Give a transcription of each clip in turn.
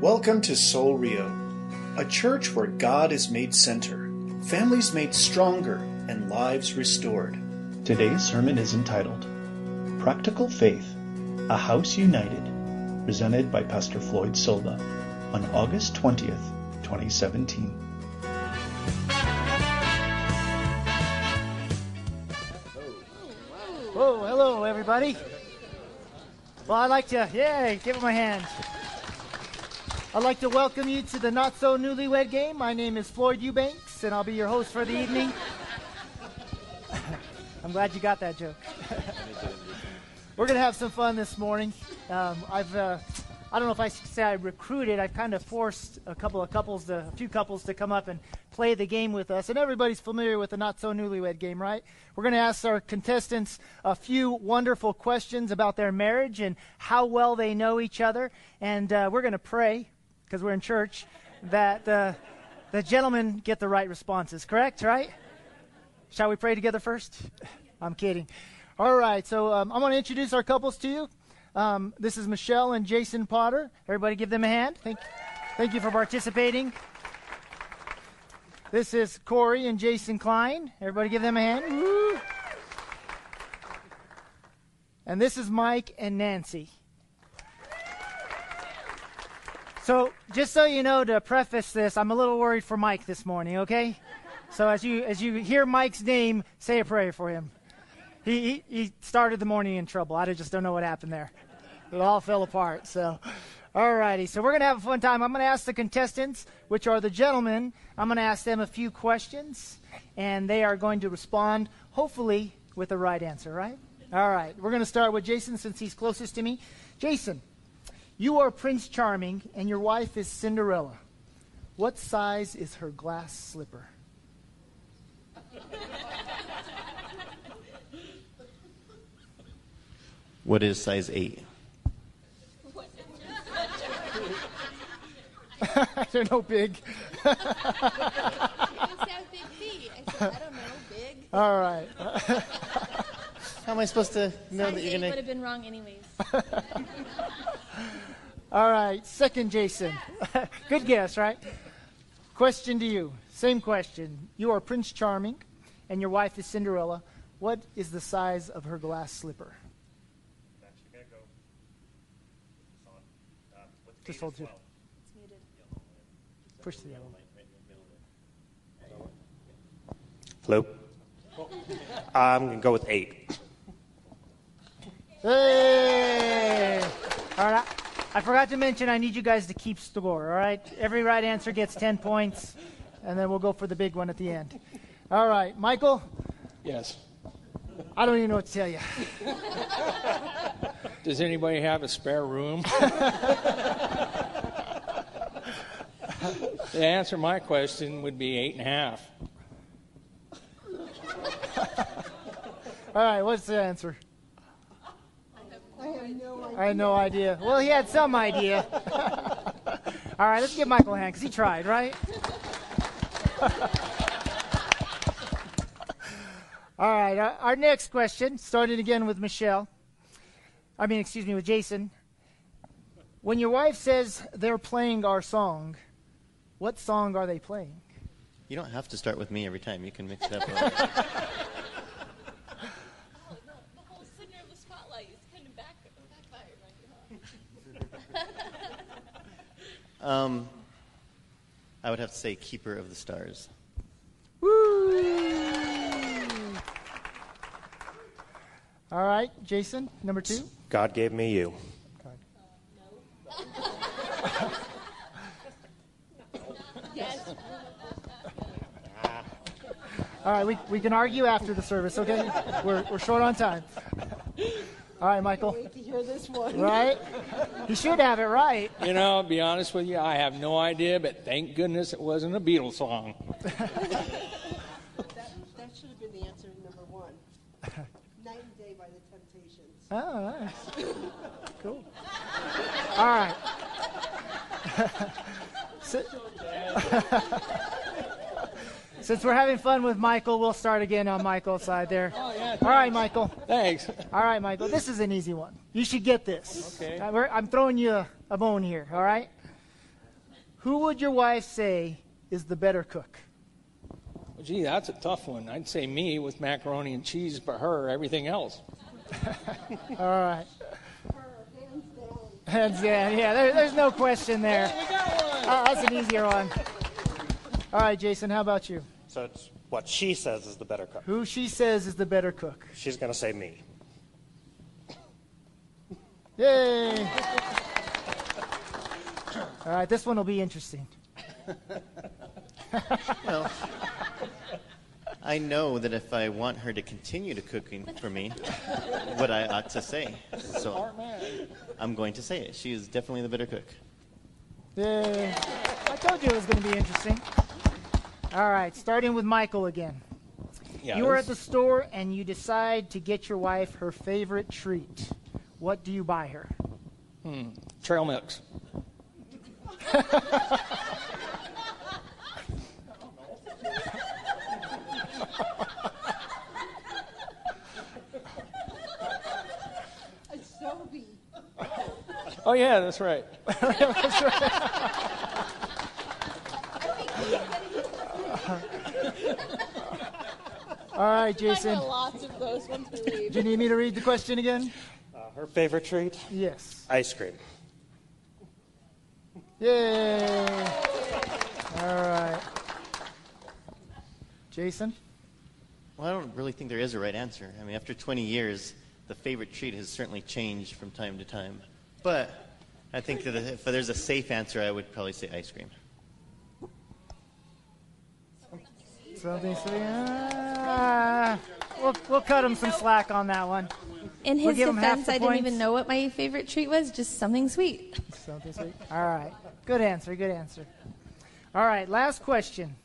Welcome to Soul Rio, a church where God is made center, families made stronger, and lives restored. Today's sermon is entitled Practical Faith A House United, presented by Pastor Floyd Silva on August 20th, 2017. Whoa, hello, everybody. Well, I'd like to, yay, give him a hand. I'd like to welcome you to the Not So Newlywed Game. My name is Floyd Eubanks, and I'll be your host for the evening. I'm glad you got that joke. We're going to have some fun this morning. Um, I've, uh, I don't know if I should say I recruited, I've kind of forced a couple of couples, to, a few couples to come up and play the game with us. And everybody's familiar with the Not So Newlywed Game, right? We're going to ask our contestants a few wonderful questions about their marriage and how well they know each other. And uh, we're going to pray, because we're in church, that uh, the gentlemen get the right responses, correct? Right? Shall we pray together first? I'm kidding. All right, so um, I'm going to introduce our couples to you. Um, this is Michelle and Jason Potter. Everybody give them a hand. Thank, thank you for participating. This is Corey and Jason Klein. Everybody give them a hand. Woo. And this is Mike and Nancy. So, just so you know, to preface this, I'm a little worried for Mike this morning, okay? So as you as you hear Mike's name, say a prayer for him. He he, he started the morning in trouble. I just don't know what happened there. It all fell apart. So, all righty. So we're gonna have a fun time. I'm gonna ask the contestants, which are the gentlemen. I'm gonna ask them a few questions, and they are going to respond, hopefully, with the right answer. Right? All right. We're gonna start with Jason since he's closest to me. Jason, you are Prince Charming, and your wife is Cinderella. What size is her glass slipper? What is size 8? They're no big. Big feet. I said, I don't know, big. All right. How am I supposed to know Size that you're eight going would to. have been wrong anyways. All right. Second, Jason. Good guess, right? Question to you. Same question. You are Prince Charming, and your wife is Cinderella. What is the size of her glass slipper? Just hold it. It's muted. Push the yellow. Hello? I'm going to go with eight. Hey! All right. I forgot to mention I need you guys to keep score, all right? Every right answer gets 10 points, and then we'll go for the big one at the end. All right. Michael, Yes. I don't even know what to tell you. Does anybody have a spare room? the answer to my question would be eight and a half. All right, what's the answer? I had no idea. Well, he had some idea. All right, let's give Michael a hand because he tried, right? All right, our, our next question, starting again with Michelle. I mean, excuse me, with Jason. When your wife says they're playing our song, what song are they playing? You don't have to start with me every time. You can mix it up. The whole center of the spotlight is kind of back, backfired on you, um, I would have to say Keeper of the Stars. Woo! All right, Jason, number two. God gave me you. Yes. All right, we, we can argue after the service, okay? We're, we're short on time. All right, Michael. Wait to hear this one. Right? He should have it right. You know, to be honest with you, I have no idea, but thank goodness it wasn't a Beatles song. That, that should have been the answer to number one. Night and Day by the Temptations. Oh, nice. Cool. All right. Si- Since we're having fun with Michael, we'll start again on Michael's side there. Yeah, All right, Michael. Thanks. All right, Michael. This is an easy one. You should get this. Okay. Uh, we're- I'm throwing you a, a bone here, all right? Who would your wife say is the better cook? Gee, that's a tough one. I'd say me with macaroni and cheese, but her, everything else. All right. Her, hands down. Hands down. Yeah, there, there's no question there. We got one. Uh, that's an easier one. All right, Jason, how about you? So it's what she says is the better cook. Who she says is the better cook? She's going to say me. Yay! All right, this one will be interesting. Well, I know that if I want her to continue to cooking for me, what I ought to say. So I'm going to say it. She is definitely the better cook. Yay! I told you it was going to be interesting. All right, starting with Michael again. Yeah, You are at the store and you decide to get your wife her favorite treat. What do you buy her? Hmm, trail mix. A Sobe. Oh yeah, that's right. All right, I Jason. know lots of those ones we read. Do you need me to read the question again? Uh, her favorite treat? Yes. Ice cream. Yay! All right. Jason? Well, I don't really think there is a right answer. I mean, after 20 years, the favorite treat has certainly changed from time to time. But I think that if there's a safe answer, I would probably say ice cream. Something sweet. Ah, we'll, we'll cut him some slack on that one. In We'll his give him half defense, I didn't even know what my favorite treat was, just something sweet. Something sweet. All right. Good answer. Good answer. All right. Last question.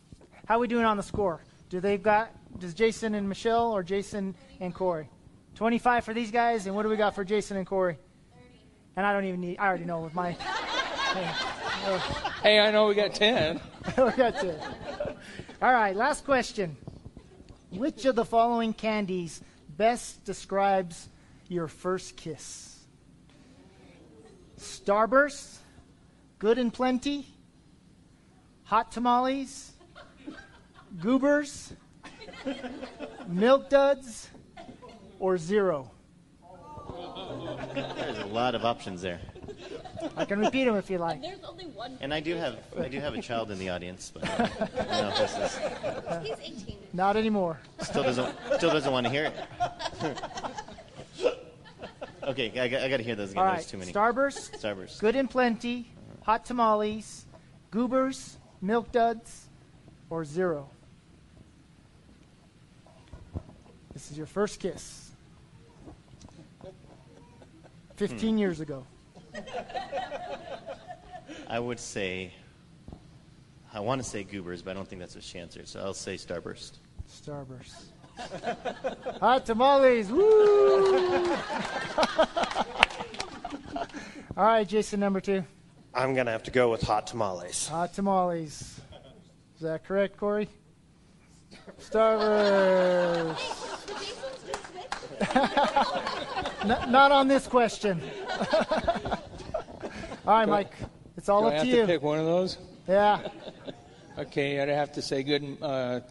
How we doing on the score? Do they've got? Does Jason and Michelle or Jason and Corey? Twenty-five for these guys, and what do we got for Jason and Corey? And I don't even need. I already know with my. Hey, I know we got ten. we got two. All right. Last question. Which of the following candies best describes your first kiss? Starburst, Good and Plenty, Hot Tamales, Goobers, Milk Duds, or Zero? There's a lot of options there. I can repeat them if you like. There's only one. And I do have I do have a child in the audience, but uh, I don't know this is, He's 18. Not anymore. still doesn't still doesn't want to hear it. okay, I, got- I got to hear those again. All There's too many. Starburst, Starburst. Good and Plenty, Hot Tamales, Goobers, Milk Duds, or Zero? This is your first kiss. 15 years ago. I would say I want to say goobers, but I don't think that's what she answered. So I'll say starburst. Starburst. Hot tamales. Woo! All right, Jason, number two. I'm going to have to go with hot tamales. Hot tamales. Is that correct, Corey? Starburst. N- not on this question. all right, Mike. It's all Do I up have to to you. pick one of those? Yeah. Okay, I'd have to say good. And, uh,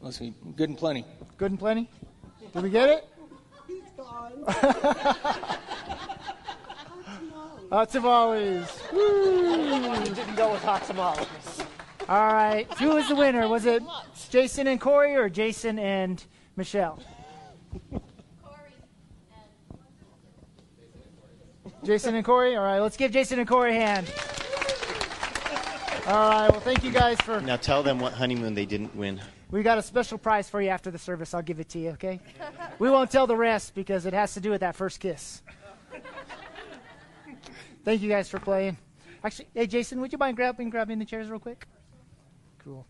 let's see, good and plenty. Good and plenty. Did we get it? He's gone. Hot tamales. Didn't go with hot tamales. All right. Who was the winner? Was it Jason and Corey or Jason and Michelle? Cory and Jason and Corey? All right, let's give Jason and Corey a hand. All right, well, thank you guys for. Now tell them what honeymoon they didn't win. We got a special prize for you after the service. I'll give it to you, okay? We won't tell the rest because it has to do with that first kiss. Thank you guys for playing. Actually, hey, Jason, would you mind grabbing, grabbing the chairs real quick? Cool.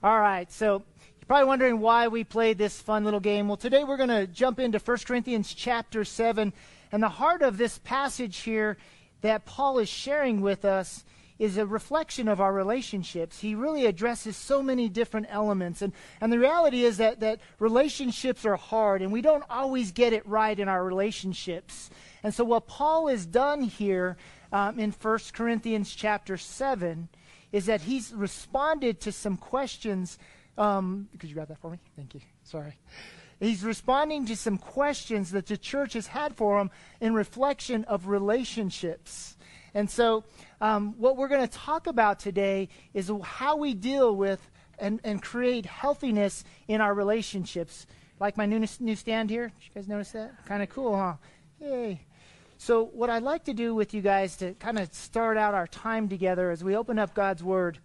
All right, so you're probably wondering why we played this fun little game. Well, today we're going to jump into 1 Corinthians chapter 7. And the heart of this passage here that Paul is sharing with us is a reflection of our relationships. He really addresses so many different elements. And, and the reality is that, that relationships are hard, and we don't always get it right in our relationships. And so, what Paul has done here um, in 1 Corinthians chapter 7 is that he's responded to some questions. Um, could you grab that for me? Thank you. Sorry. He's responding to some questions that the church has had for him in reflection of relationships. And so, um, what we're going to talk about today is how we deal with and, and create healthiness in our relationships. Like my new, new stand here. Did you guys notice that? Kind of cool, huh? Yay. So, what I'd like to do with you guys to kind of start out our time together as we open up God's Word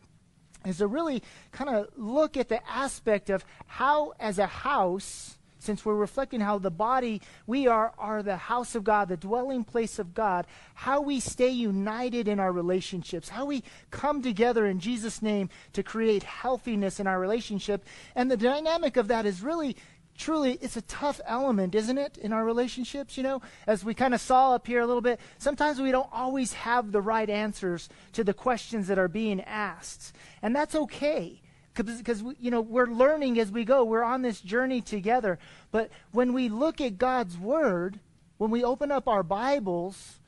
is to really kind of look at the aspect of how, as a house, since we're reflecting how the body, we are, are the house of God, the dwelling place of God, how we stay united in our relationships, how we come together in Jesus' name to create healthiness in our relationship. And the dynamic of that is really truly it's a tough element isn't it in our relationships you know? As we kind of saw up here a little bit sometimes we don't always have the right answers to the questions that are being asked. And that's okay because you know we're learning as we go. We're on this journey together. But when we look at god's word when we open up our bibles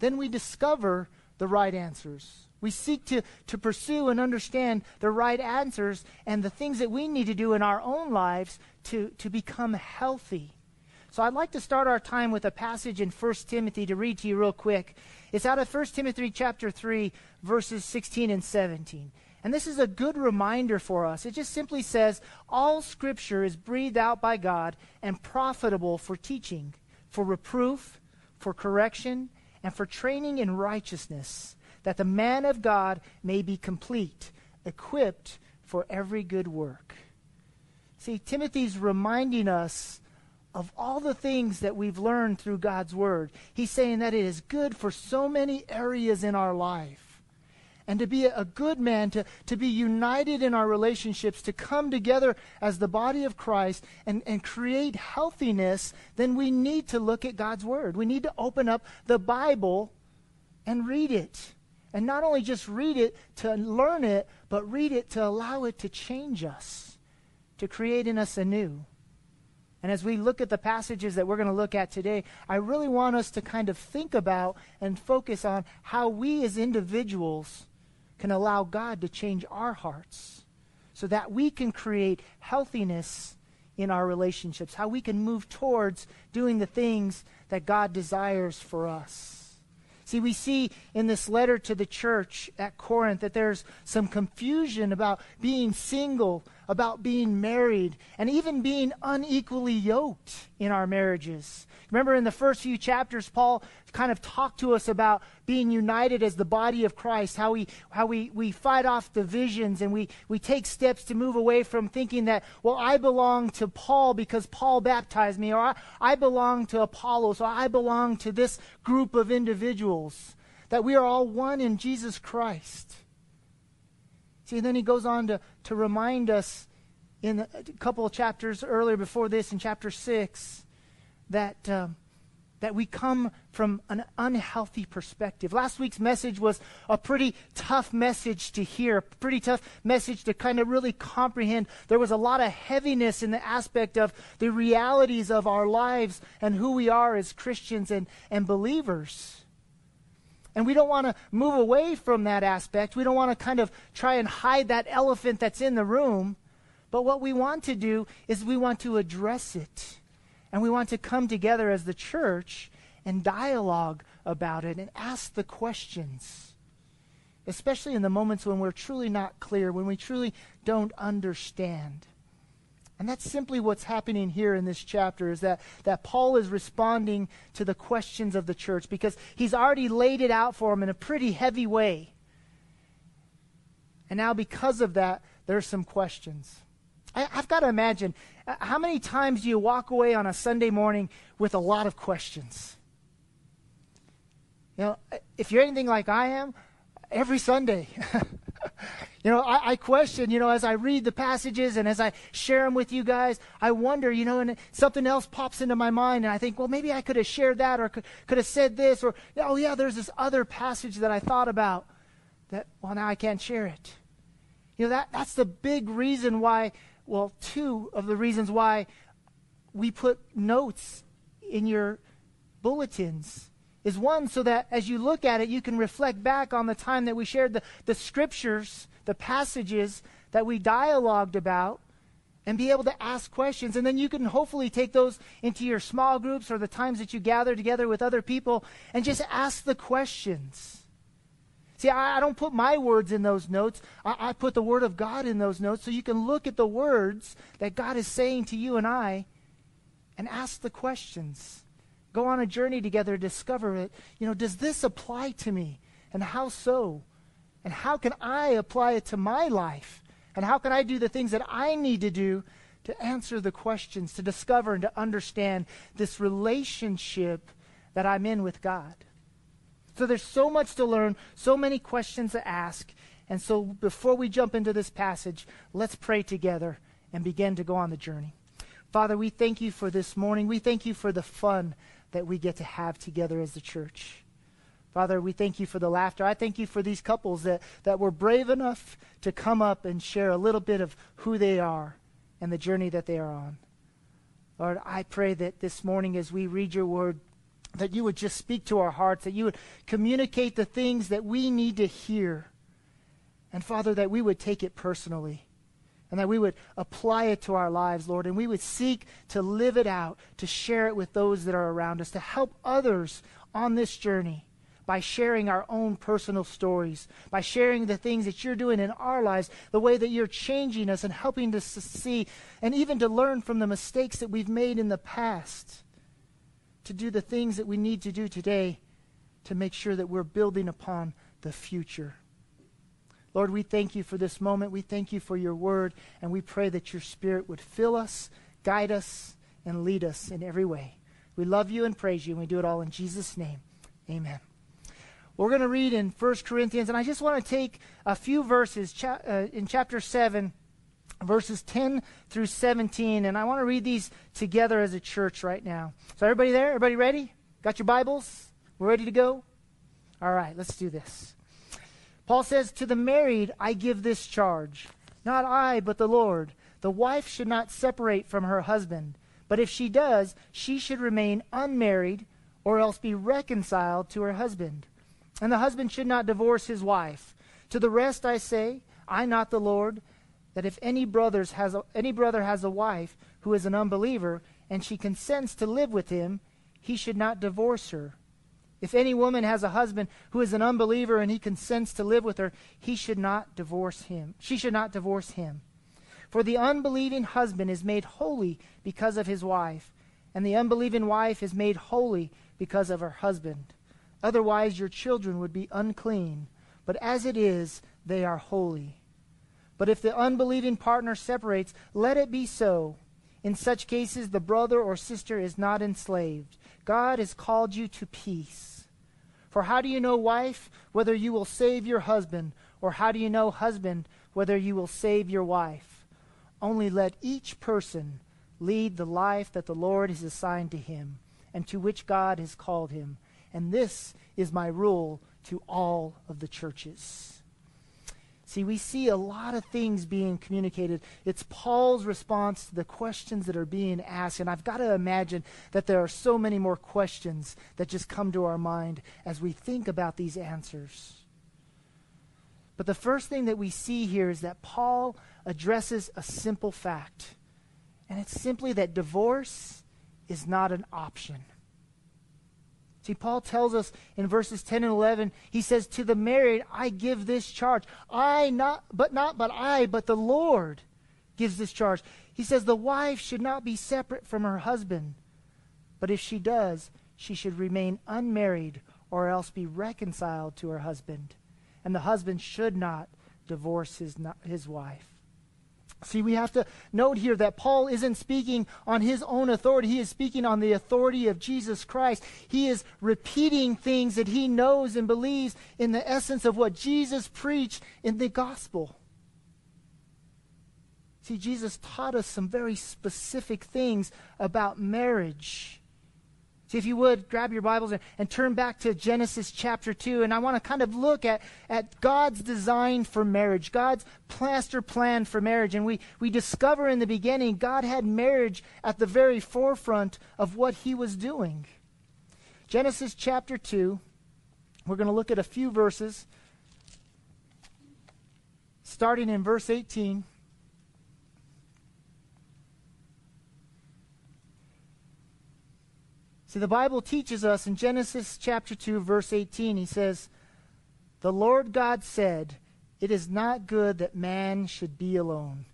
then we discover the right answers. We seek to, to pursue and understand the right answers and the things that we need to do in our own lives to, to become healthy. So i'd like to start our time with a passage in 1 timothy to read to you real quick. It's out of 1 timothy chapter 3 verses 16 and 17 and this is a good reminder for us. It just simply says, All scripture is breathed out by God and profitable for teaching, for reproof, for correction, and for training in righteousness, that the man of God may be complete, equipped for every good work. See, Timothy's reminding us of all the things that we've learned through God's Word. He's saying that it is good for so many areas in our life and to be a good man, to, to be united in our relationships, to come together as the body of Christ and, and create healthiness, then we need to look at God's Word. We need to open up the Bible and read it. And not only just read it to learn it, but read it to allow it to change us, to create in us anew. And as we look at the passages that we're going to look at today, I really want us to kind of think about and focus on how we as individuals can allow God to change our hearts so that we can create healthiness in our relationships, how we can move towards doing the things that God desires for us. See, we see in this letter to the church at Corinth that there's some confusion about being single, about being married, and even being unequally yoked in our marriages. Remember in the first few chapters, Paul kind of talked to us about being united as the body of Christ, how we, how we, we fight off divisions and we, we take steps to move away from thinking that, well, I belong to Paul because Paul baptized me, or I, I belong to Apollos, or I belong to this group of individuals. That we are all one in Jesus Christ. See, and then he goes on to, to remind us in a couple of chapters earlier before this, in chapter 6, that, um, that we come from an unhealthy perspective. Last week's message was a pretty tough message to hear, a pretty tough message to kind of really comprehend. There was a lot of heaviness in the aspect of the realities of our lives and who we are as Christians and, and believers. And we don't want to move away from that aspect. We don't want to kind of try and hide that elephant that's in the room. But what we want to do is we want to address it. And we want to come together as the church and dialogue about it and ask the questions. Especially in the moments when we're truly not clear, when we truly don't understand. And that's simply what's happening here in this chapter is that, that Paul is responding to the questions of the church because he's already laid it out for them in a pretty heavy way. And now, because of that, there are some questions. I, have got to imagine uh, how many times do you walk away on a Sunday morning with a lot of questions? You know, if you're anything like I am, every Sunday. you know, I, I, question, you know, as I read the passages and as I share them with you guys, I wonder, you know, and something else pops into my mind, and I think, well, maybe I could have shared that or could, could have said this, or, oh, yeah, there's this other passage that I thought about that, well, now I can't share it. You know, that, that's the big reason why well, two of the reasons why we put notes in your bulletins is one so that as you look at it, you can reflect back on the time that we shared the, the scriptures, the passages that we dialogued about, and be able to ask questions. And then you can hopefully take those into your small groups or the times that you gather together with other people and just ask the questions. See, I, I don't put my words in those notes. I, I put the Word of God in those notes so you can look at the words that God is saying to you and I and ask the questions. Go on a journey together, discover it. You know, does this apply to me? And how so? And how can I apply it to my life? And how can I do the things that I need to do to answer the questions, to discover and to understand this relationship that I'm in with God? So there's so much to learn, so many questions to ask. And so before we jump into this passage, let's pray together and begin to go on the journey. Father, we thank you for this morning. We thank you for the fun that we get to have together as the church. Father, we thank you for the laughter. I thank you for these couples that, that were brave enough to come up and share a little bit of who they are and the journey that they are on. Lord, I pray that this morning as we read your word, that you would just speak to our hearts, that you would communicate the things that we need to hear. And Father, that we would take it personally and that we would apply it to our lives, Lord, and we would seek to live it out, to share it with those that are around us, to help others on this journey by sharing our own personal stories, by sharing the things that you're doing in our lives, the way that you're changing us and helping us to see, and even to learn from the mistakes that we've made in the past to do the things that we need to do today to make sure that we're building upon the future. Lord, we thank you for this moment. We thank you for your word, and we pray that your spirit would fill us, guide us, and lead us in every way. We love you and praise you, and we do it all in Jesus' name. Amen. We're going to read in 1 Corinthians, and I just want to take a few verses cha- uh, in chapter 7 verses 10 through 17. And I want to read these together as a church right now. So, everybody there? Everybody ready? Got your Bibles? We're ready to go? All right, let's do this. Paul says, To the married I give this charge, not I, but the Lord. The wife should not separate from her husband, but if she does, she should remain unmarried or else be reconciled to her husband. And the husband should not divorce his wife. To the rest I say, I, not the Lord, that if any brothers has a, any brother has a wife who is an unbeliever and she consents to live with him, he should not divorce her. If any woman has a husband who is an unbeliever and he consents to live with her, he should not divorce him. She should not divorce him. For the unbelieving husband is made holy because of his wife, and the unbelieving wife is made holy because of her husband. Otherwise your children would be unclean, but as it is, they are holy. But if the unbelieving partner separates, let it be so. In such cases, the brother or sister is not enslaved. God has called you to peace. For how do you know, wife, whether you will save your husband? Or how do you know, husband, whether you will save your wife? Only let each person lead the life that the Lord has assigned to him and to which God has called him. And this is my rule to all of the churches. See, we see a lot of things being communicated. It's Paul's response to the questions that are being asked. And I've got to imagine that there are so many more questions that just come to our mind as we think about these answers. But the first thing that we see here is that Paul addresses a simple fact. And it's simply that divorce is not an option. See, Paul tells us in verses 10 and 11, he says, To the married, I give this charge. I not, but not but I, but the Lord gives this charge. He says, The wife should not be separate from her husband, but if she does, she should remain unmarried or else be reconciled to her husband. And the husband should not divorce his, his wife. See, we have to note here that Paul isn't speaking on his own authority. He is speaking on the authority of Jesus Christ. He is repeating things that he knows and believes in the essence of what Jesus preached in the gospel. See, Jesus taught us some very specific things about marriage. If you would, grab your Bibles and, and, turn back to Genesis chapter 2. And I want to kind of look at, at God's design for marriage, God's plaster plan for marriage. And we, we discover in the beginning, God had marriage at the very forefront of what he was doing. Genesis chapter 2. We're going to look at a few verses, starting in verse 18. See, the Bible teaches us in Genesis chapter 2, verse 18, he says, The Lord God said, It is not good that man should be alone.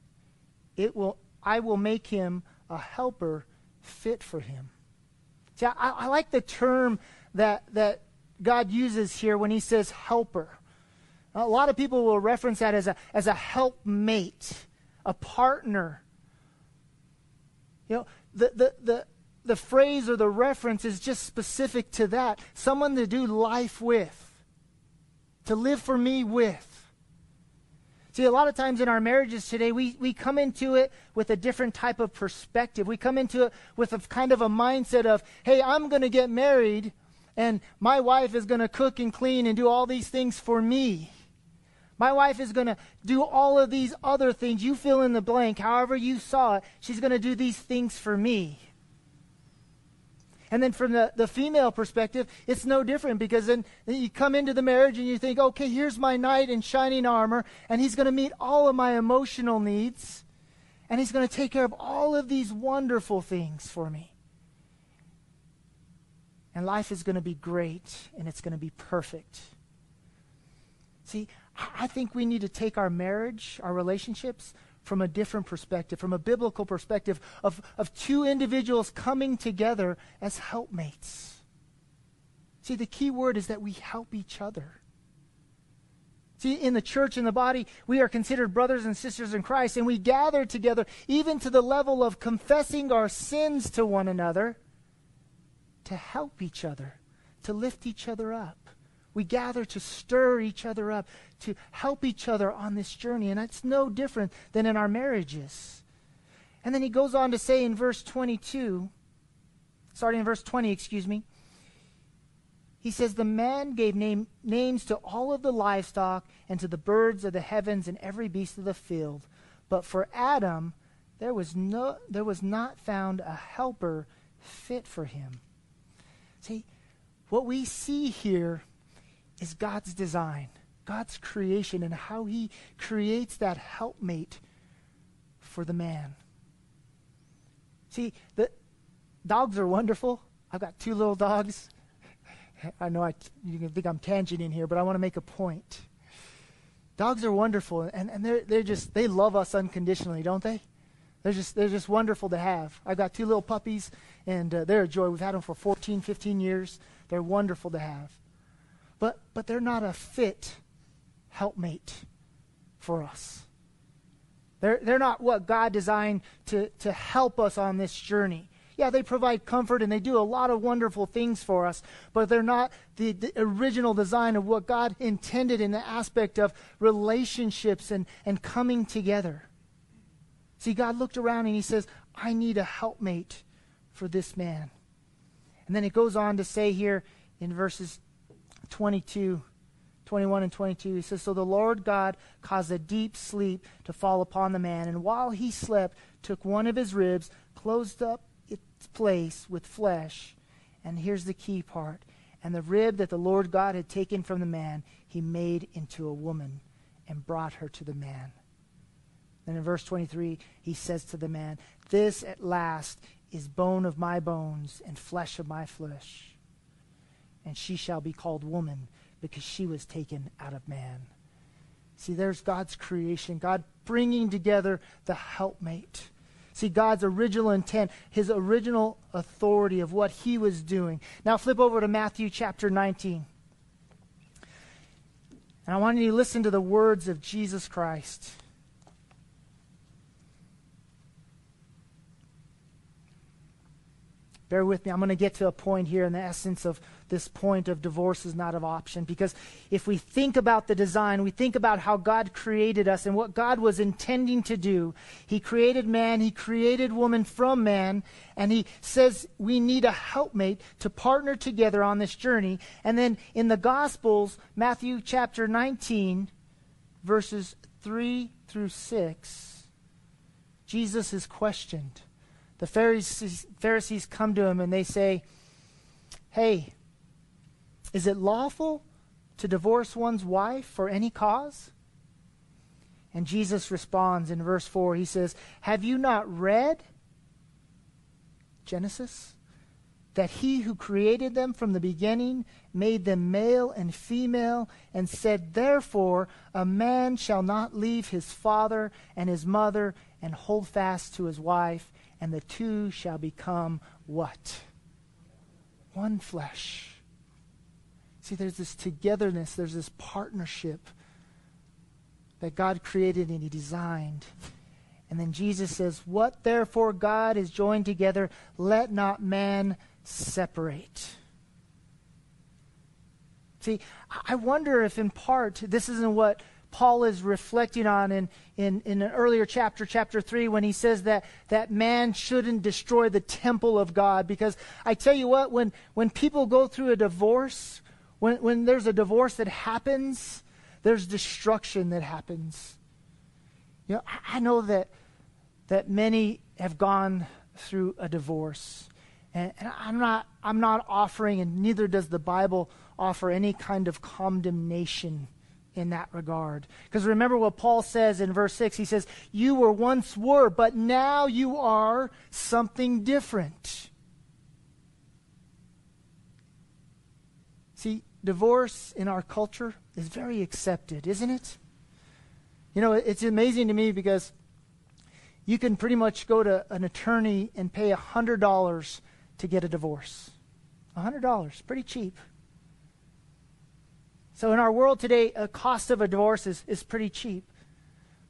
It will, I will make him a helper fit for him. See, I, I like the term that, that God uses here when he says helper. A lot of people will reference that as a, as a helpmate, a partner. You know, the, the, the, the phrase or the reference is just specific to that. Someone to do life with, to live for me with. See, a lot of times in our marriages today, we, we come into it with a different type of perspective. We come into it with a kind of a mindset of, hey, I'm going to get married, and my wife is going to cook and clean and do all these things for me. My wife is going to do all of these other things. You fill in the blank, however you saw it. She's going to do these things for me. And then from the, the female perspective, it's no different because then you come into the marriage and you think, okay, here's my knight in shining armor, and he's going to meet all of my emotional needs, and he's going to take care of all of these wonderful things for me. And life is going to be great, and it's going to be perfect. See, I think we need to take our marriage, our relationships, from a different perspective, from a biblical perspective of, of two individuals coming together as helpmates. See, the key word is that we help each other. See, in the church, in the body, we are considered brothers and sisters in Christ, and we gather together even to the level of confessing our sins to one another to help each other, to lift each other up. We gather to stir each other up, to help each other on this journey. And that's no different than in our marriages. And then he goes on to say in verse 22, starting in verse 20, excuse me, he says, The man gave name, names to all of the livestock and to the birds of the heavens and every beast of the field. But for Adam, there was, no, there was not found a helper fit for him. See, what we see here is God's design, God's creation, and how He creates that helpmate for the man. See, the dogs are wonderful. I've got two little dogs. I know I, you can think I'm tangenting here, but I want to make a point. Dogs are wonderful, and, and they're, they're just, they love us unconditionally, don't they? They're just, they're just wonderful to have. I've got two little puppies, and uh, they're a joy. We've had them for 14, 15 years. They're wonderful to have but, but they're not a fit helpmate for us. They're, they're not what God designed to, to help us on this journey. Yeah, they provide comfort and they do a lot of wonderful things for us, but they're not the, the, original design of what God intended in the aspect of relationships and, and coming together. See, God looked around and He says, I need a helpmate for this man. And then it goes on to say here in verses 22, 21 and 22, he says, So the Lord God caused a deep sleep to fall upon the man, and while he slept, took one of his ribs, closed up its place with flesh. And here's the key part. And the rib that the Lord God had taken from the man, he made into a woman and brought her to the man. Then in verse 23, he says to the man, This at last is bone of my bones and flesh of my flesh and she shall be called woman because she was taken out of man. See, there's God's creation, God bringing together the helpmate. See, God's original intent, his original authority of what he was doing. Now, flip over to Matthew chapter 19. And I want you to listen to the words of Jesus Christ. Bear with me. I'm going to get to a point here in the essence of this point of divorce is not an option. Because if we think about the design, we think about how God created us and what God was intending to do. He created man, He created woman from man, and He says we need a helpmate to partner together on this journey. And then in the Gospels, Matthew chapter 19, verses 3 through 6, Jesus is questioned the Pharisees, Pharisees come to him and they say, Hey, Is it lawful to divorce one's wife for any cause? And Jesus responds in verse 4. He says, Have you not read Genesis? That he who created them from the beginning made them male and female, and said, Therefore, a man shall not leave his father and his mother and hold fast to his wife, and the two shall become what? One flesh. See, there's this togetherness, there's this partnership that God created and He designed. And then Jesus says, What therefore God is joined together, let not man separate. See, I wonder if in part this isn't what Paul is reflecting on in, in, in an earlier chapter, chapter 3, when he says that, that man shouldn't destroy the temple of God. Because I tell you what, when, when people go through a divorce, when, when there's a divorce that happens, there's destruction that happens. You know, I, I know that, that many have gone through a divorce. And, and I'm, not, I'm not offering, and neither does the Bible offer any kind of condemnation in that regard. Because remember what Paul says in verse 6 he says, You were once were, but now you are something different. See, divorce in our culture is very accepted, isn't it? You know, it's amazing to me because you can pretty much go to an attorney and pay $100 to get a divorce. $100, pretty cheap. So in our world today, a cost of a divorce is, is pretty cheap.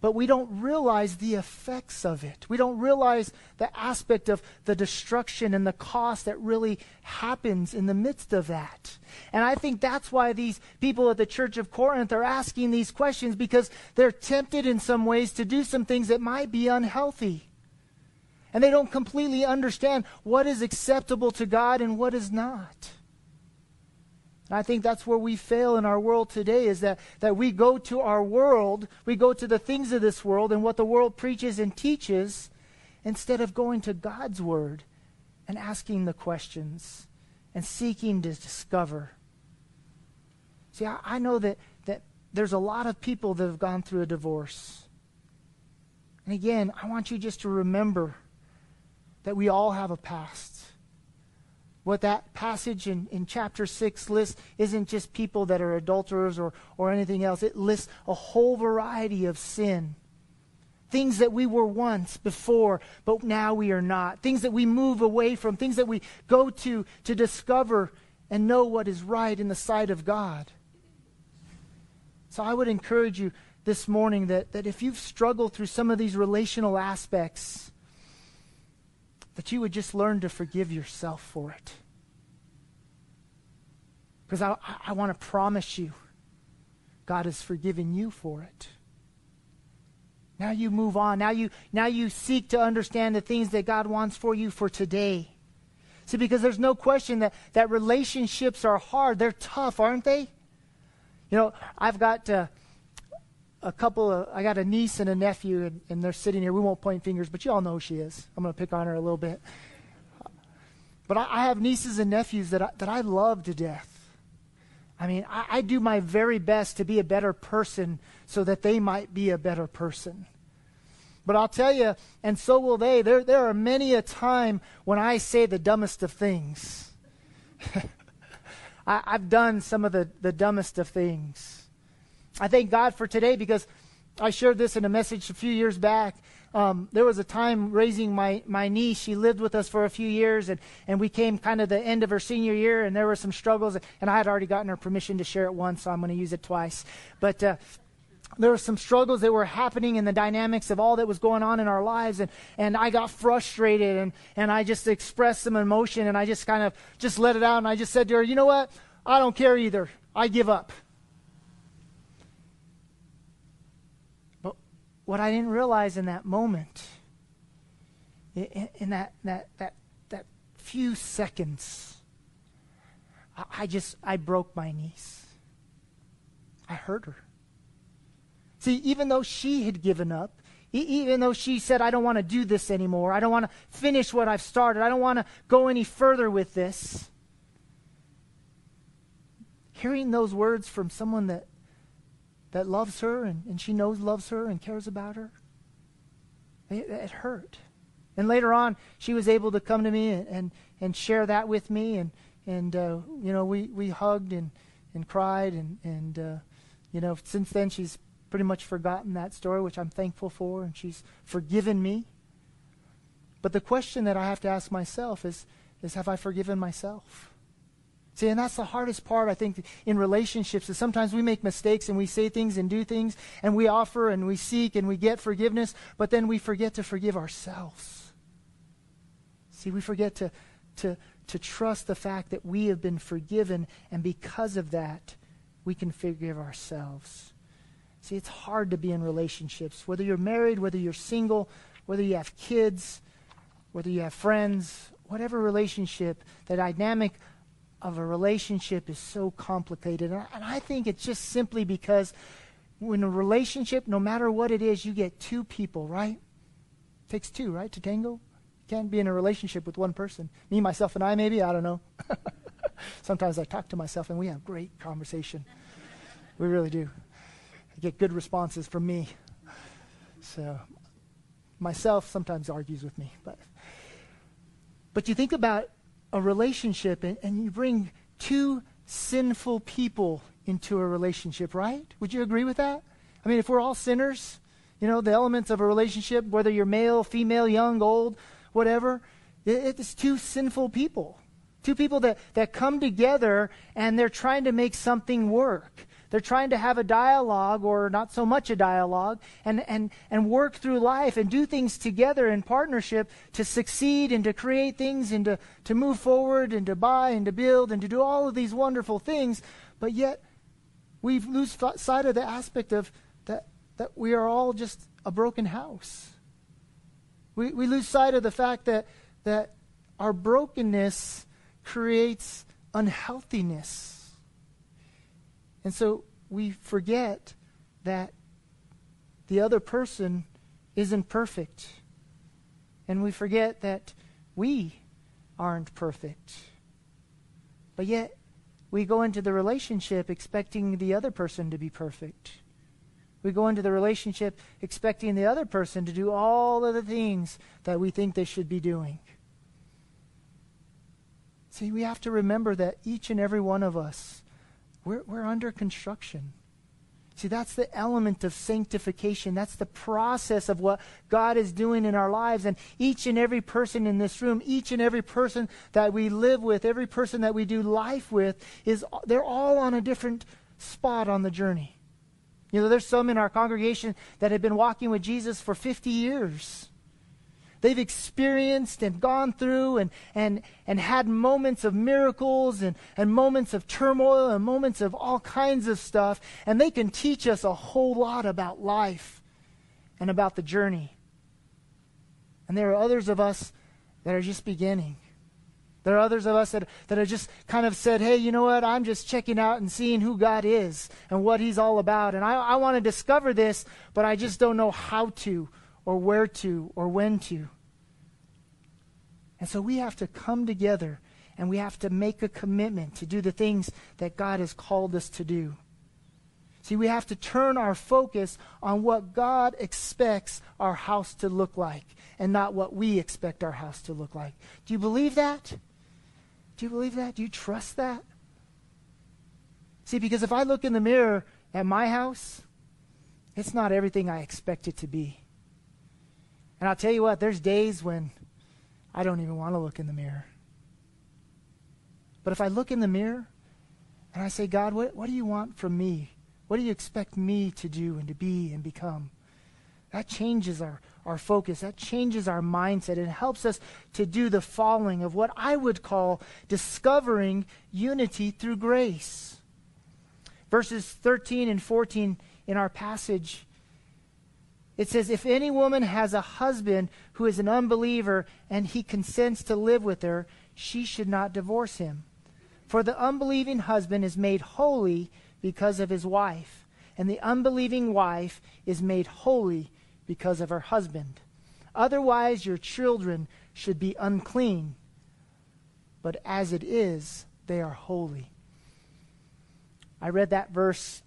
But we don't realize the effects of it. We don't realize the aspect of the destruction and the cost that really happens in the midst of that. And I think that's why these people at the Church of Corinth are asking these questions because they're tempted in some ways to do some things that might be unhealthy. And they don't completely understand what is acceptable to God and what is not. And I think that's where we fail in our world today is that, that we go to our world, we go to the things of this world and what the world preaches and teaches instead of going to God's word and asking the questions and seeking to discover. See, I, I know that, that there's a lot of people that have gone through a divorce. And again, I want you just to remember that we all have a past what that passage in, in chapter 6 lists isn't just people that are adulterers or, or anything else. It lists a whole variety of sin. Things that we were once before, but now we are not. Things that we move away from. Things that we go to to discover and know what is right in the sight of God. So I would encourage you this morning that, that if you've struggled through some of these relational aspects, that you would just learn to forgive yourself for it. Because I, I want to promise you, God has forgiven you for it. Now you move on. Now you, now you seek to understand the things that God wants for you for today. See, because there's no question that, that relationships are hard. They're tough, aren't they? You know, I've got uh, a couple of, I got a niece and a nephew, and, and they're sitting here. We won't point fingers, but you all know who she is. I'm going to pick on her a little bit. But I, I, have nieces and nephews that I, that I love to death. I mean, I, I do my very best to be a better person so that they might be a better person. But I'll tell you, and so will they, there, there are many a time when I say the dumbest of things. I, have done some of the, the dumbest of things. I thank God for today because I shared this in a message a few years back. Um, there was a time raising my, my niece. She lived with us for a few years, and, and we came kind of the end of her senior year, and there were some struggles. And I had already gotten her permission to share it once, so I'm going to use it twice. But uh, there were some struggles that were happening in the dynamics of all that was going on in our lives, and, and I got frustrated, and, and I just expressed some emotion, and I just kind of just let it out, and I just said to her, you know what? I don't care either. I give up. What I didn't realize in that moment, in, that, that, that, that few seconds, I, I just, I broke my niece. I hurt her. See, even though she had given up, even though she said, I don't want to do this anymore, I don't want to finish what I've started, I don't want to go any further with this, hearing those words from someone that, that loves her and, and she knows loves her and cares about her, it, it hurt. And later on, she was able to come to me and, and, and share that with me. And, and uh, you know, we, we hugged and, and cried. And, and uh, you know, since then, she's pretty much forgotten that story, which I'm thankful for. And she's forgiven me. But the question that I have to ask myself is, is have I forgiven myself? See, and that's the hardest part, I think, in relationships is sometimes we make mistakes and we say things and do things and we offer and we seek and we get forgiveness, but then we forget to forgive ourselves. See, we forget to, to, to trust the fact that we have been forgiven, and because of that, we can forgive ourselves. See, it's hard to be in relationships, whether you're married, whether you're single, whether you have kids, whether you have friends, whatever relationship, the dynamic of a relationship is so complicated. And I think it's just simply because when a relationship, no matter what it is, you get two people, right? It takes two, right, to tango? You can't be in a relationship with one person. Me, myself, and I, maybe? I don't know. Sometimes I talk to myself and we have great conversation. We really do. I get good responses from me. So, myself sometimes argues with me. But, but you think about a relationship and, and you bring two sinful people into a relationship, right? Would you agree with that? I mean, if we're all sinners, you know, the elements of a relationship, whether you're male, female, young, old, whatever, it, it's two sinful people. Two people that, that come together and they're trying to make something work. They're trying to have a dialogue, or not so much a dialogue, and, and, and work through life and do things together in partnership to succeed and to create things and to, to move forward and to buy and to build and to do all of these wonderful things. But yet, we lose sight of the aspect of that, that we are all just a broken house. We, we lose sight of the fact that, that our brokenness creates unhealthiness. And so we forget that the other person isn't perfect. And we forget that we aren't perfect. But yet, we go into the relationship expecting the other person to be perfect. We go into the relationship expecting the other person to do all of the things that we think they should be doing. See, we have to remember that each and every one of us we're, we're under construction. See, that's the element of sanctification. That's the process of what God is doing in our lives. And each and every person in this room, each and every person that we live with, every person that we do life with, is they're all on a different spot on the journey. You know, there's some in our congregation that have been walking with Jesus for 50 years. They've experienced and gone through and, and, and had moments of miracles and, and moments of turmoil and moments of all kinds of stuff. And they can teach us a whole lot about life and about the journey. And there are others of us that are just beginning. There are others of us that, that have just kind of said, hey, you know what? I'm just checking out and seeing who God is and what He's all about. And I, I want to discover this, but I just don't know how to or where to or when to. And so we have to come together and we have to make a commitment to do the things that God has called us to do. See, we have to turn our focus on what God expects our house to look like and not what we expect our house to look like. Do you believe that? Do you believe that? Do you trust that? See, because if I look in the mirror at my house, it's not everything I expect it to be. And I'll tell you what, there's days when I don't even want to look in the mirror. But if I look in the mirror and I say, God, what, what do you want from me? What do you expect me to do and to be and become? That changes our, our focus. That changes our mindset. It helps us to do the following of what I would call discovering unity through grace. Verses 13 and 14 in our passage it says, If any woman has a husband who is an unbeliever and he consents to live with her, she should not divorce him. For the unbelieving husband is made holy because of his wife, and the unbelieving wife is made holy because of her husband. Otherwise, your children should be unclean, but as it is, they are holy. I read that verse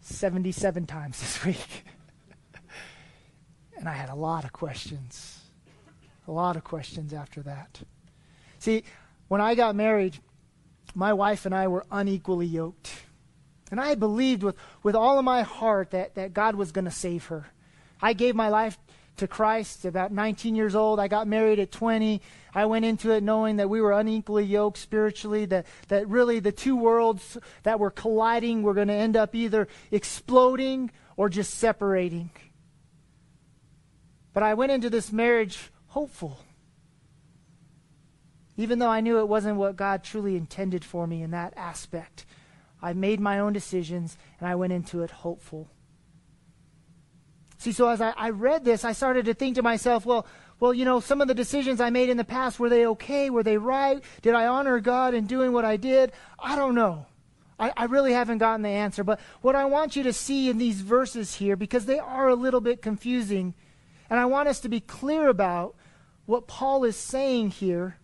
77 times this week. And I had a lot of questions. A lot of questions after that. See, when I got married, my wife and I were unequally yoked. And I believed with, with all of my heart that, that God was going to save her. I gave my life to Christ about 19 years old. I got married at 20. I went into it knowing that we were unequally yoked spiritually, that, that really the two worlds that were colliding were going to end up either exploding or just separating. But I went into this marriage hopeful. Even though I knew it wasn't what God truly intended for me in that aspect, I made my own decisions and I went into it hopeful. See, so as I, I, read this, I started to think to myself, well, well, you know, some of the decisions I made in the past, were they okay? Were they right? Did I honor God in doing what I did? I don't know. I, I really haven't gotten the answer. But what I want you to see in these verses here, because they are a little bit confusing, and I want us to be clear about what Paul is saying here,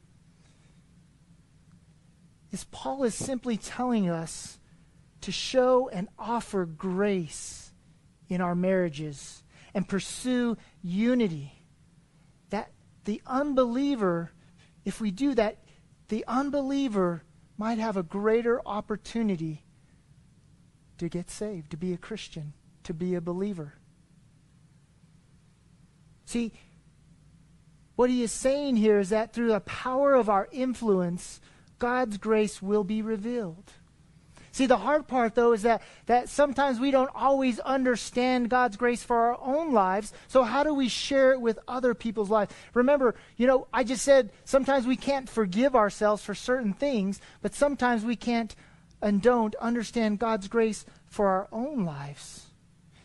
is Paul is simply telling us to show and offer grace in our marriages and pursue unity. That the unbeliever, if we do that, the unbeliever might have a greater opportunity to get saved, to be a Christian, to be a believer. See, what he is saying here is that through the power of our influence, God's grace will be revealed. See, the hard part, though, is that, that sometimes we don't always understand God's grace for our own lives. So, how do we share it with other people's lives? Remember, you know, I just said sometimes we can't forgive ourselves for certain things, but sometimes we can't and don't understand God's grace for our own lives.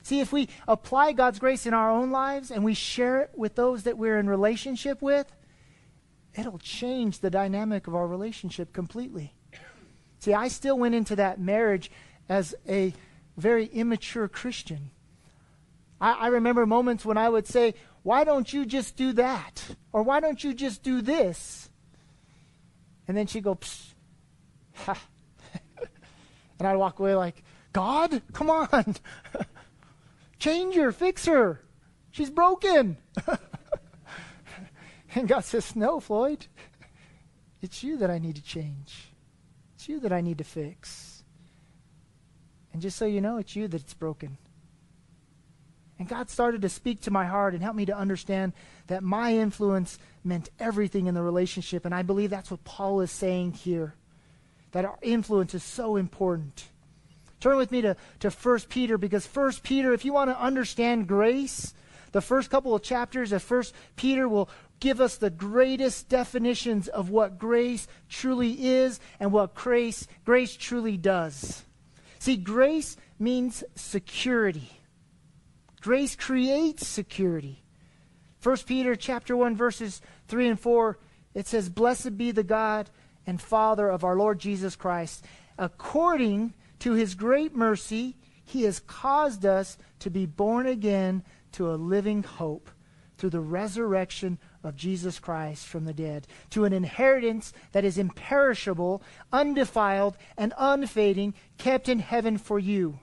See, if we apply God's grace in our own lives and we share it with those that we're in relationship with, it'll change the dynamic of our relationship completely. See, I still went into that marriage as a very immature Christian. I, I, remember moments when I would say, Why don't you just do that? Or why don't you just do this? And then she'd go, Psst. Ha. and I'd walk away like, God, come on. Change her, fix her. She's broken. and God says, No, Floyd. It's you that I need to change. It's you that I need to fix. And just so you know, it's you that's broken. And God started to speak to my heart and help me to understand that my influence meant everything in the relationship. And I believe that's what Paul is saying here that our influence is so important. Turn with me to, to 1 Peter because 1 Peter, if you want to understand grace, the first couple of chapters of 1 Peter will give us the greatest definitions of what grace truly is and what grace, grace truly does. See, grace means security. Grace creates security. 1 Peter chapter 1 verses 3 and 4 it says blessed be the God and Father of our Lord Jesus Christ according to his great mercy he has caused us to be born again to a living hope through the resurrection of Jesus Christ from the dead, to an inheritance that is imperishable, undefiled, and unfading, kept in heaven for you.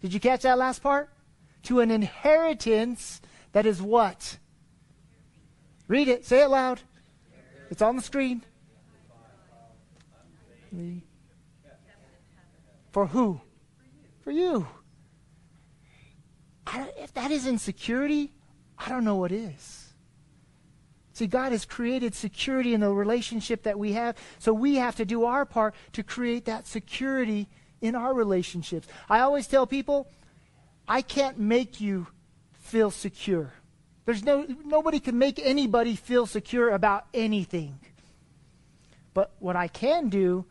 Did you catch that last part? To an inheritance that is what? Read it. Say it loud. It's on the screen. For who? For you. if that is insecurity, I don't know what is. See, God has created security in the relationship that we have, so we have to do our part to create that security in our relationships. I always tell people, I can't make you feel secure. There's no nobody can make anybody feel secure about anything. But what I can do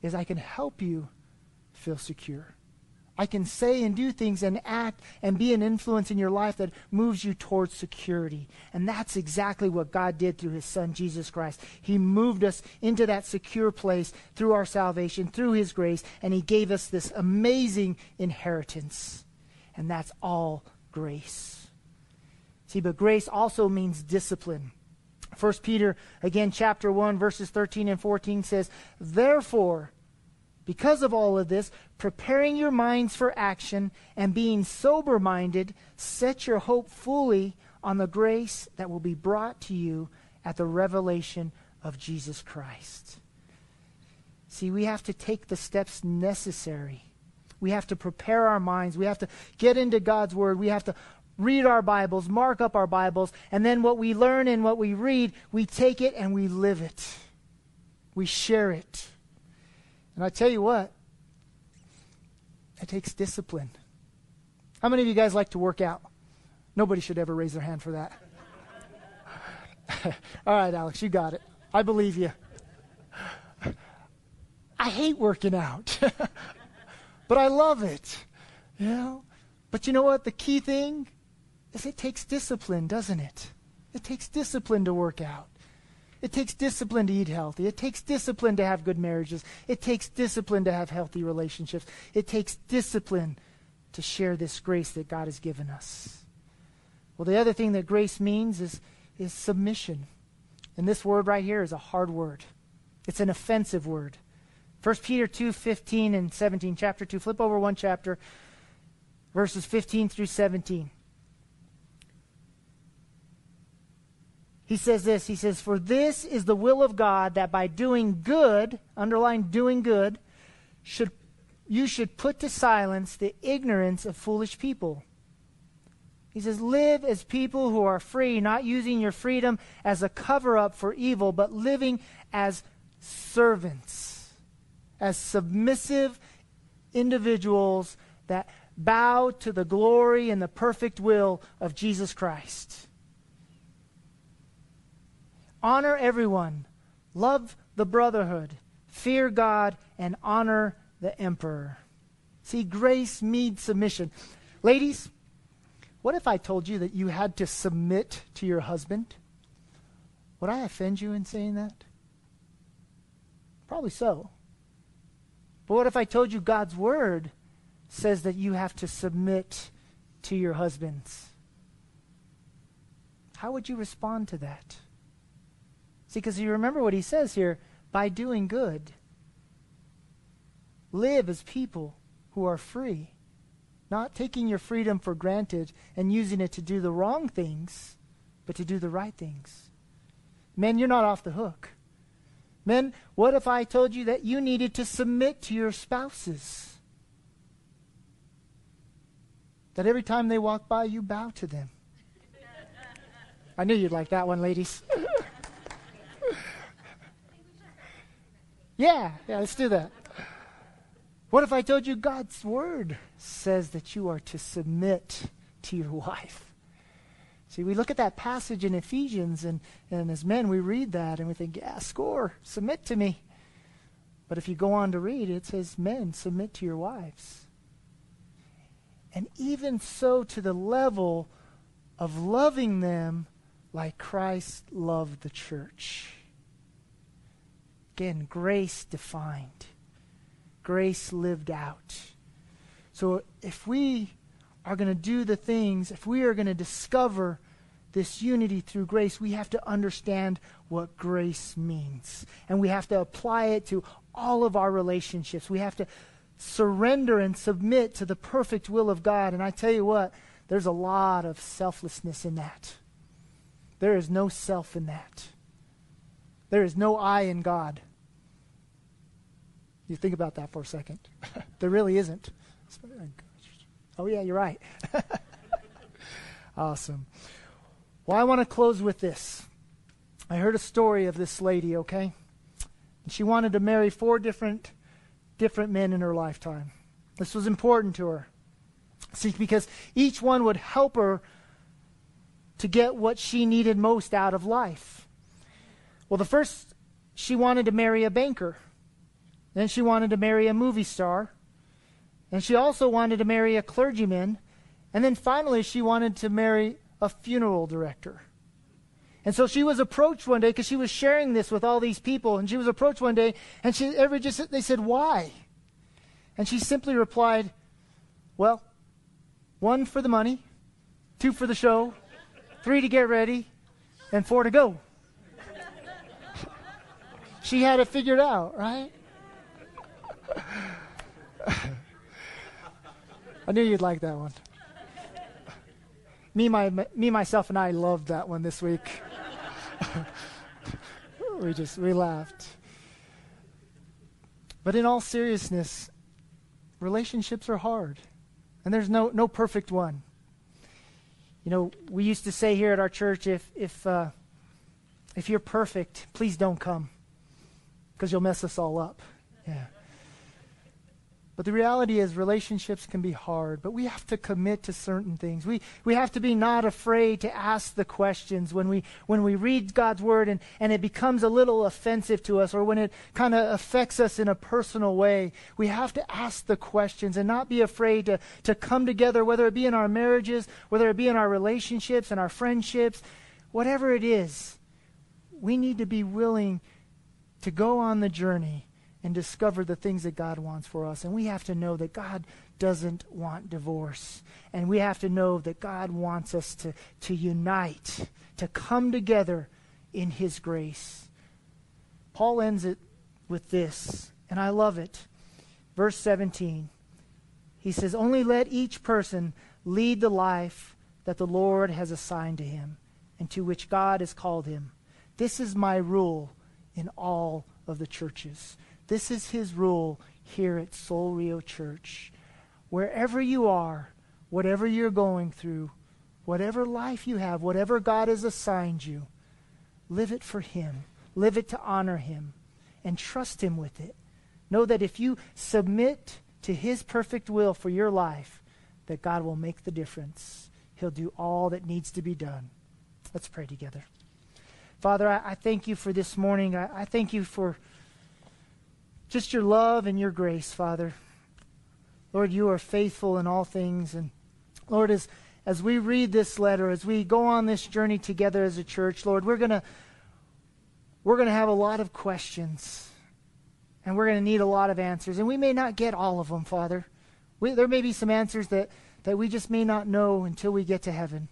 is I can help you feel secure. I can say and do things and act and be an influence in your life that moves you towards security. And that's exactly what God did through his son, Jesus Christ. He moved us into that secure place through our salvation, through his grace, and he gave us this amazing inheritance. And that's all grace. See, but grace also means discipline. 1 Peter, again, chapter 1, verses 13 and 14 says, Therefore, Because of all of this, preparing your minds for action and being sober minded, set your hope fully on the grace that will be brought to you at the revelation of Jesus Christ. See, we have to take the steps necessary. We have to prepare our minds. We have to get into God's Word. We have to read our Bibles, mark up our Bibles, and then what we learn and what we read, we take it and we live it. We share it. And I tell you what, it takes discipline. How many of you guys like to work out? Nobody should ever raise their hand for that. All right, Alex, you got it. I believe you. I hate working out, but I love it. You know? But you know what? The key thing is it takes discipline, doesn't it? It takes discipline to work out. It takes discipline to eat healthy. It takes discipline to have good marriages. It takes discipline to have healthy relationships. It takes discipline to share this grace that God has given us. Well, the other thing that grace means is, is submission. And this word right here is a hard word. It's an offensive word. 1 Peter 2, 15 and 17, chapter 2. Flip over one chapter, verses 15 through 17. He says this He says, For this is the will of God that by doing good, underline doing good, should, you should put to silence the ignorance of foolish people. He says, Live as people who are free, not using your freedom as a cover up for evil, but living as servants, as submissive individuals that bow to the glory and the perfect will of Jesus Christ. Honor everyone, love the brotherhood, fear God, and honor the emperor. See, grace means submission. Ladies, what if I told you that you had to submit to your husband? Would I offend you in saying that? Probably so. But what if I told you God's word says that you have to submit to your husbands? How would you respond to that? See, because you remember what he says here by doing good, live as people who are free, not taking your freedom for granted and using it to do the wrong things, but to do the right things. Men, you're not off the hook. Men, what if I told you that you needed to submit to your spouses? That every time they walk by, you bow to them. I knew you'd like that one, ladies. Yeah, yeah, let's do that. What if I told you God's word says that you are to submit to your wife? See, we look at that passage in Ephesians, and, and as men, we read that and we think, yeah, score, submit to me. But if you go on to read, it says, men, submit to your wives. And even so, to the level of loving them like Christ loved the church. Again, grace defined, grace lived out. So if we are going to do the things, if we are going to discover this unity through grace, we have to understand what grace means. And we have to apply it to all of our relationships. We have to surrender and submit to the perfect will of God. And I tell you what, there's a lot of selflessness in that. There is no self in that. There is no I in God. You think about that for a second. there really isn't. Oh, yeah, you're right. awesome. Well, I want to close with this. I heard a story of this lady, okay? And she wanted to marry four different different men in her lifetime. This was important to her. See, because each one would help her to get what she needed most out of life. Well, the first, she wanted to marry a banker. Then she wanted to marry a movie star. And she also wanted to marry a clergyman. And then finally, she wanted to marry a funeral director. And so she was approached one day because she was sharing this with all these people. And she was approached one day, and she every just they said, "Why?" And she simply replied, "Well, one for the money, two for the show, three to get ready, and four to go." She had it figured out, right? I knew you'd like that one. Me, my, me, myself, and I loved that one this week. we just we laughed. But in all seriousness, relationships are hard, and there's no no perfect one. You know, we used to say here at our church, if if uh, if you're perfect, please don't come, because you'll mess us all up. Yeah. But the reality is, relationships can be hard, but we have to commit to certain things. We, we have to be not afraid to ask the questions when we, when we read God's word and, and it becomes a little offensive to us or when it kind of affects us in a personal way. We have to ask the questions and not be afraid to, to come together, whether it be in our marriages, whether it be in our relationships and our friendships, whatever it is. We need to be willing to go on the journey and discover the things that God wants for us. And we have to know that God doesn't want divorce. And we have to know that God wants us to, to unite, to come together in His grace. Paul ends it with this, and I love it. Verse 17. He says, Only let each person lead the life that the Lord has assigned to him and to which God has called him. This is my rule in all of the churches. This is his rule here at Soul Rio Church. Wherever you are, whatever you're going through, whatever life you have, whatever God has assigned you, live it for him. Live it to honor him and trust him with it. Know that if you submit to his perfect will for your life, that God will make the difference. He'll do all that needs to be done. Let's pray together. Father, I, I thank you for this morning. I, I thank you for just your love and your grace, Father. Lord, you are faithful in all things. And Lord, as, as we read this letter, as we go on this journey together as a church, Lord, we're going to we're going to have a lot of questions. And we're going to need a lot of answers. And we may not get all of them, Father. We, there may be some answers that, that we just may not know until we get to heaven.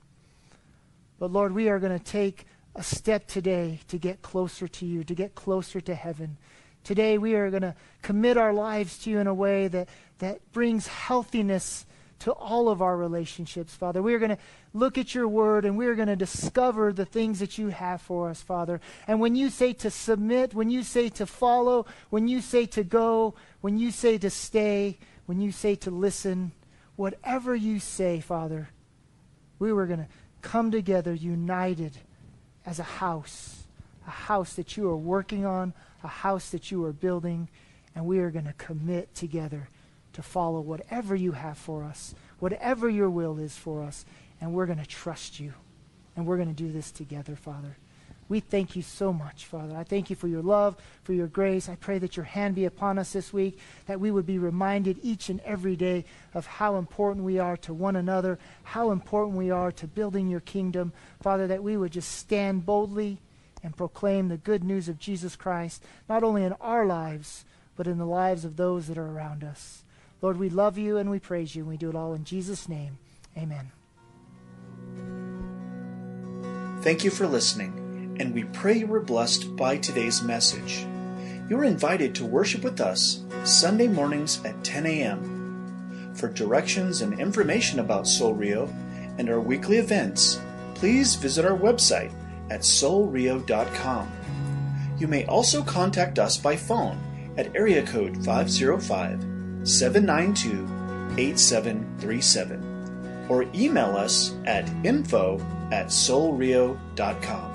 But Lord, we are going to take a step today to get closer to you, to get closer to heaven. Today, we are going to commit our lives to you in a way that, that brings healthiness to all of our relationships, Father. We are going to look at your word and we are going to discover the things that you have for us, Father. And when you say to submit, when you say to follow, when you say to go, when you say to stay, when you say to listen, whatever you say, Father, we were going to come together united as a house, a house that you are working on, a house that you are building, and we are going to commit together to follow whatever you have for us, whatever your will is for us, and we're going to trust you. And we're going to do this together, Father. We thank you so much, Father. I thank you for your love, for your grace. I pray that your hand be upon us this week, that we would be reminded each and every day of how important we are to one another, how important we are to building your kingdom. Father, that we would just stand boldly and proclaim the good news of Jesus Christ, not only in our lives, but in the lives of those that are around us. Lord, we love you and we praise you, and we do it all in Jesus' name. Amen. Thank you for listening, and we pray you were blessed by today's message. You are invited to worship with us Sunday mornings at 10 a.m. For directions and information about Soul Rio and our weekly events, please visit our website at soulrio.com. You may also contact us by phone at area code 505 792 8737 or email us at info at soulrio.com.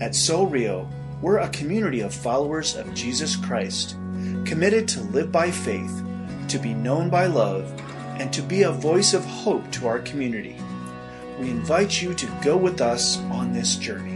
At Soul Rio, we're a community of followers of Jesus Christ, committed to live by faith, to be known by love, and to be a voice of hope to our community we invite you to go with us on this journey.